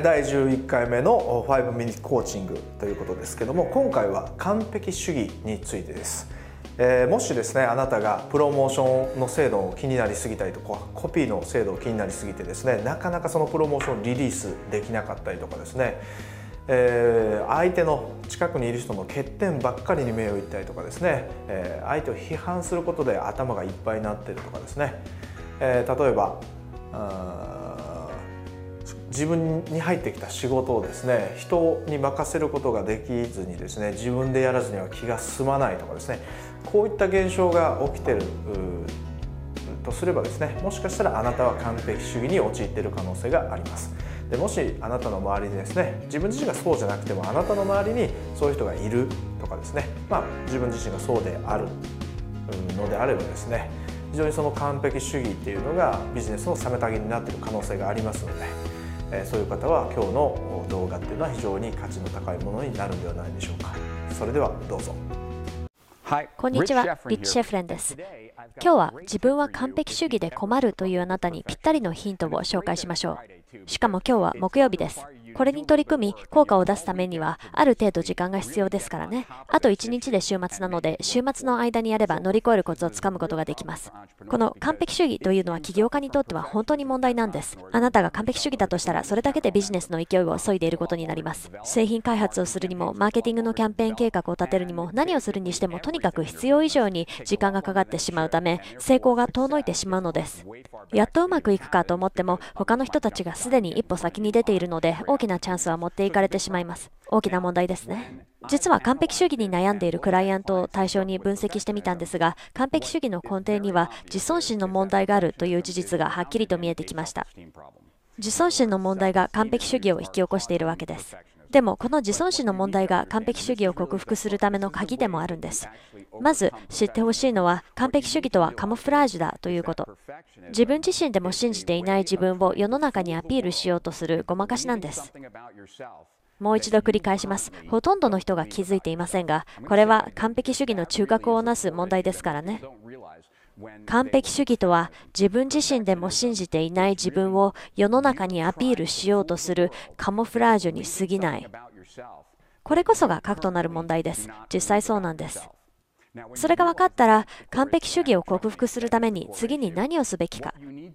第11回目の5ミニコーチングということですけども今回は完璧主義についてです、えー、もしですねあなたがプロモーションの精度を気になりすぎたりとかコピーの精度を気になりすぎてですねなかなかそのプロモーションリリースできなかったりとかですね。えー、相手の近くにいる人の欠点ばっかりに目をいったりとかですね、えー、相手を批判することで頭がいっぱいになってるとかですね、えー、例えば自分に入ってきた仕事をですね人に任せることができずにですね自分でやらずには気が済まないとかですねこういった現象が起きてるとすればですねもしかしたらあなたは完璧主義に陥っている可能性があります。でもしあなたの周りにですね自分自身がそうじゃなくてもあなたの周りにそういう人がいるとかですねまあ自分自身がそうであるのであればですね非常にその完璧主義っていうのがビジネスの妨げになっている可能性がありますのでえそういう方は今日の動画っていうのは非常に価値の高いものになるんではないでしょうかそれではどうぞこんにちは、リッチ・シェフレンです。今日は自分は完璧主義で困るというあなたにぴったりのヒントを紹介しましょう。しかも今日は木曜日です。これに取り組み、効果を出すためには、ある程度時間が必要ですからね。あと1日で週末なので、週末の間にやれば乗り越えるコツをつかむことができます。この完璧主義というのは起業家にとっては本当に問題なんです。あなたが完璧主義だとしたら、それだけでビジネスの勢いを削いでいることになります。製品開発をするにも、マーケティングのキャンペーン計画を立てるにも、何をするにしても、とにかく必要以上に時間がかかってしまうため、成功が遠のいてしまうのです。やっとうまくいくかと思っても、他の人たちがすでに一歩先に出ているので、大きなチャンスは持っていかれてしまいます。大きな問題ですね。実は完璧主義に悩んでいるクライアントを対象に分析してみたんですが、完璧主義の根底には自尊心の問題があるという事実がはっきりと見えてきました。自尊心の問題が完璧主義を引き起こしているわけです。でも、この自尊心の問題が完璧主義を克服するための鍵でもあるんです。まず知ってほしいのは、完璧主義とはカモフラージュだということ。自分自身でも信じていない自分を世の中にアピールしようとするごまかしなんです。もう一度繰り返します。ほとんどの人が気づいていませんが、これは完璧主義の中核をなす問題ですからね。完璧主義とは自分自身でも信じていない自分を世の中にアピールしようとするカモフラージュに過ぎない。これこそが核となる問題です。実際そうなんです。それが分かったら完璧主義を克服するために次に何をすべきか。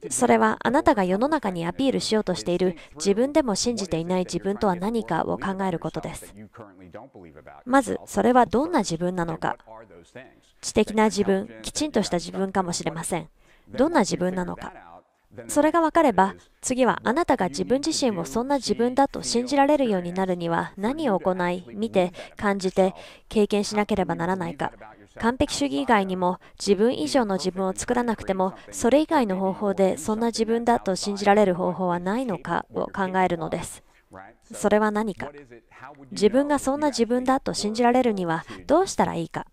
それはあなたが世の中にアピールしようとしている自分でも信じていない自分とは何かを考えることです。まずそれはどんな自分なのか。知的な自分、きちんとした自分かもしれません。どんな自分なのか。それが分かれば、次はあなたが自分自身をそんな自分だと信じられるようになるには何を行い、見て、感じて、経験しなければならないか。完璧主義以外にも自分以上の自分を作らなくてもそれ以外の方法でそんな自分だと信じられる方法はないのかを考えるのです。それは何か自分がそんな自分だと信じられるにはどうしたらいいか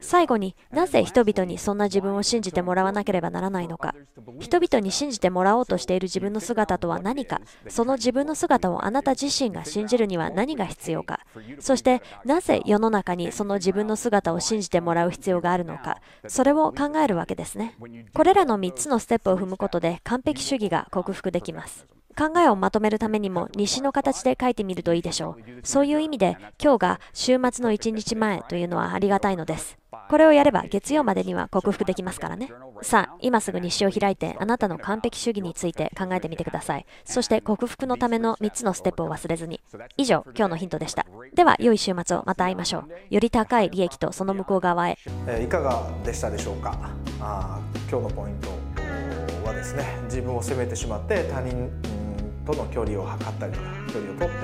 最後になぜ人々にそんな自分を信じてもらわなければならないのか？人々に信じてもらおうとしている自分の姿とは何か？その自分の姿をあなた自身が信じるには何が必要か？そしてなぜ世の中にその自分の姿を信じてもらう必要があるのか？それを考えるわけですね。これらの3つのステップを踏むことで完璧主義が克服できます考えをまとめるためにも西の形で書いてみるといいでしょう。そういう意味で今日が週末の1日前というのはありがたいのです。これをやれば月曜までには克服できますからね。さあ、今すぐ日誌を開いてあなたの完璧主義について考えてみてください。そして克服のための3つのステップを忘れずに。以上、今日のヒントでした。では、良い週末をまた会いましょう。より高い利益とその向こう側へ。えいかがでしたでしょうか？あ今日のポイントはですね、自分を責めてしまって他人との距離を測ったりとか距離を取って、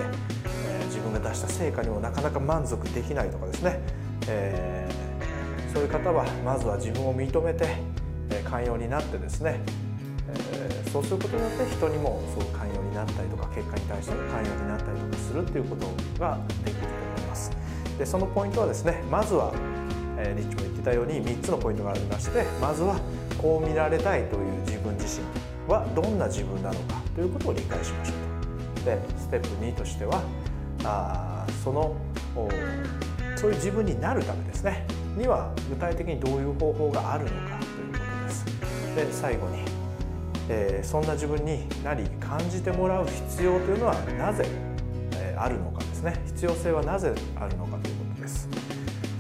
えー、自分が出した成果にもなかなか満足できないとかですね、えー、そういう方はまずは自分を認めて、えー、寛容になってですね、えー、そうすることによって人にもそう寛容になったりとか結果に対しても寛容になったりとかするっていうことができると思います。でそのポイントはですねまずは、えー、リッチも言ってたように3つのポイントがありましてまずはこう見られたいという自分はどんな自分なのかということを理解しましょうと。でステップ2としてはあそのそういう自分になるためですねには具体的にどういう方法があるのかということです。で最後にえー、そんな自分になり感じてもらう必要というのはなぜ、えー、あるのかですね必要性はなぜあるのかということです、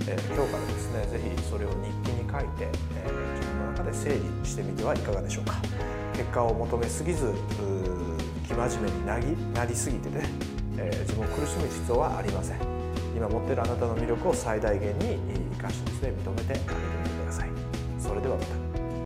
えー、今日からですね是非それを日記に書いて、え自分の中で整理してみてはいかがでしょうか結果を求めすぎず生真面目になりなりすぎてね、え自分を苦しむ必要はありません。今持ってるあなたの魅力を最大限に生かしてですね認めてあげてみてください。それではまた。